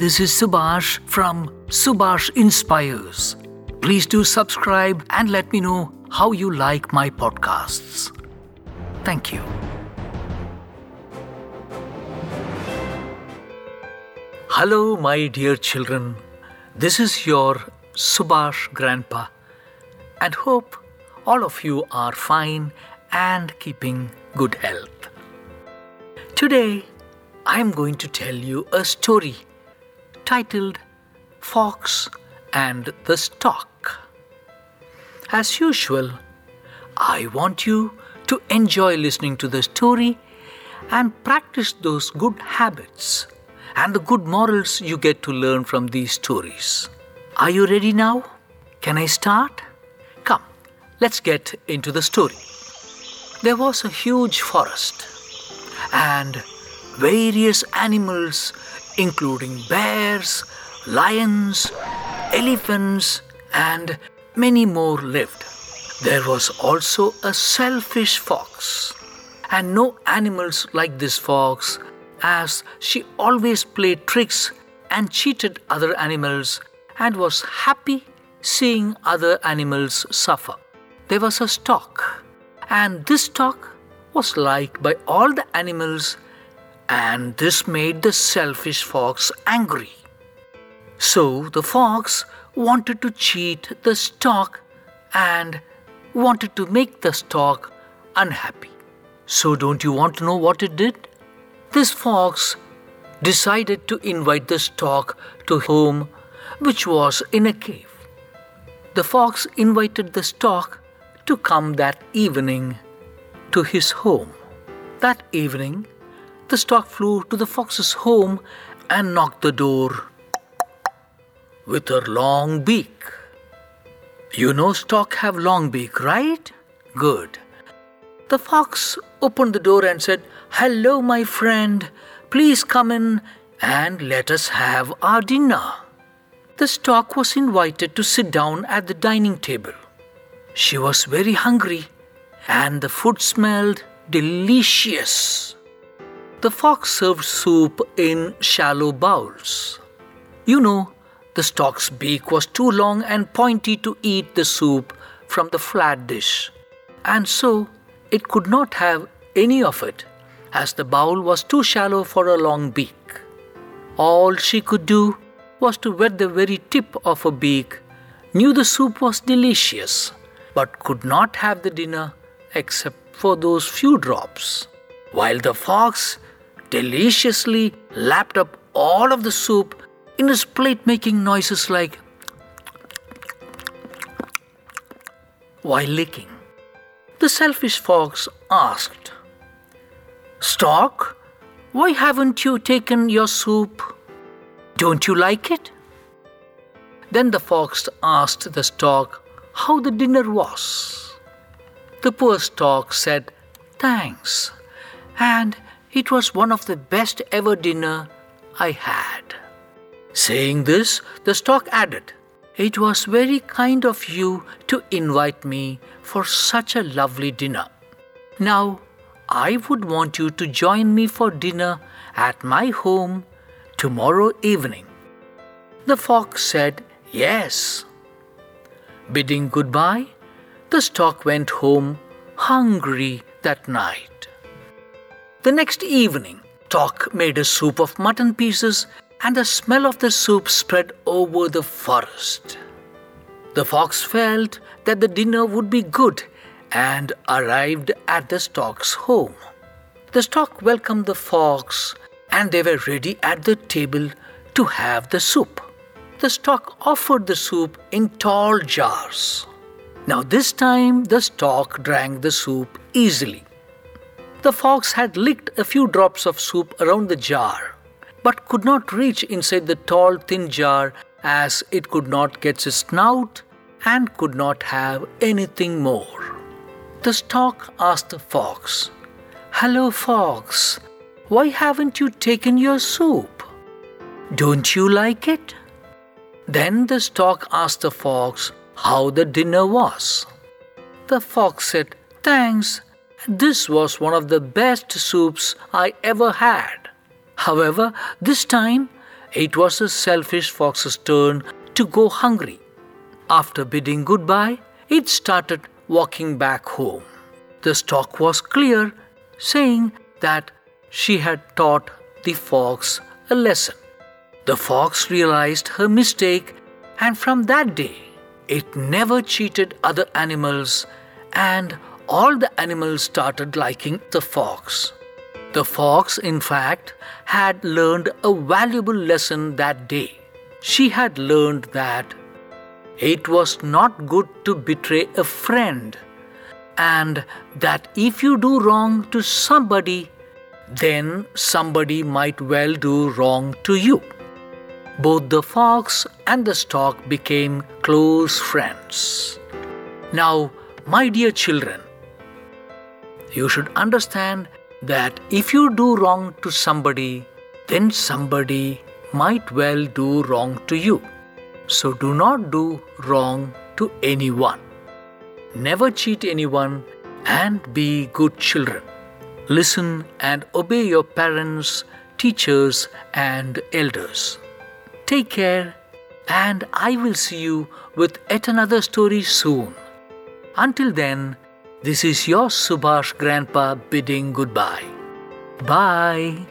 This is Subhash from Subhash Inspires. Please do subscribe and let me know how you like my podcasts. Thank you. Hello, my dear children. This is your Subhash Grandpa, and hope all of you are fine and keeping good health. Today, I am going to tell you a story titled Fox and the Stork. As usual, I want you to enjoy listening to the story and practice those good habits and the good morals you get to learn from these stories. Are you ready now? Can I start? Come, let's get into the story. There was a huge forest, and various animals, including bears, lions, elephants, and many more lived. There was also a selfish fox, and no animals like this fox, as she always played tricks and cheated other animals and was happy seeing other animals suffer. There was a stork, and this stork was liked by all the animals, and this made the selfish fox angry. So the fox wanted to cheat the stork and wanted to make the stork unhappy. So, don't you want to know what it did? This fox decided to invite the stork to home, which was in a cave. The fox invited the stork to come that evening to his home. That evening, the stork flew to the fox's home and knocked the door with her long beak. You know stork have long beak, right? Good. The fox opened the door and said, Hello, my friend. Please come in and let us have our dinner. The stork was invited to sit down at the dining table. She was very hungry and the food smelled delicious. The fox served soup in shallow bowls. You know, the stork's beak was too long and pointy to eat the soup from the flat dish, and so it could not have any of it, as the bowl was too shallow for a long beak. All she could do was to wet the very tip of her beak, knew the soup was delicious, but could not have the dinner except for those few drops, while the fox deliciously lapped up all of the soup in his plate making noises like while licking. The selfish fox asked, Stork, why haven't you taken your soup? Don't you like it? Then the fox asked the stork how the dinner was. The poor stork said, Thanks, and it was one of the best ever dinner I had. Saying this, the stork added, It was very kind of you to invite me for such a lovely dinner. Now, I would want you to join me for dinner at my home tomorrow evening. The fox said, Yes. Bidding goodbye, the stork went home hungry that night. The next evening, Stork made a soup of mutton pieces and the smell of the soup spread over the forest. The fox felt that the dinner would be good and arrived at the stork's home. The stork welcomed the fox and they were ready at the table to have the soup. The stork offered the soup in tall jars. Now, this time the stork drank the soup easily. The fox had licked a few drops of soup around the jar but could not reach inside the tall, thin jar as it could not get its snout and could not have anything more. The stork asked the fox, Hello, fox, why haven't you taken your soup? Don't you like it? Then the stork asked the fox how the dinner was. The fox said, Thanks, this was one of the best soups I ever had. However, this time it was the selfish fox's turn to go hungry. After bidding goodbye, it started walking back home. The stork was clear, saying that she had taught the fox a lesson. The fox realized her mistake, and from that day, it never cheated other animals, and all the animals started liking the fox. The fox, in fact, had learned a valuable lesson that day. She had learned that it was not good to betray a friend, and that if you do wrong to somebody, then somebody might well do wrong to you. Both the fox and the stork became close friends. Now, my dear children, you should understand that if you do wrong to somebody, then somebody might well do wrong to you. So do not do wrong to anyone. Never cheat anyone and be good children. Listen and obey your parents, teachers, and elders. Take care, and I will see you with yet another story soon. Until then, this is your Subhash Grandpa bidding goodbye. Bye.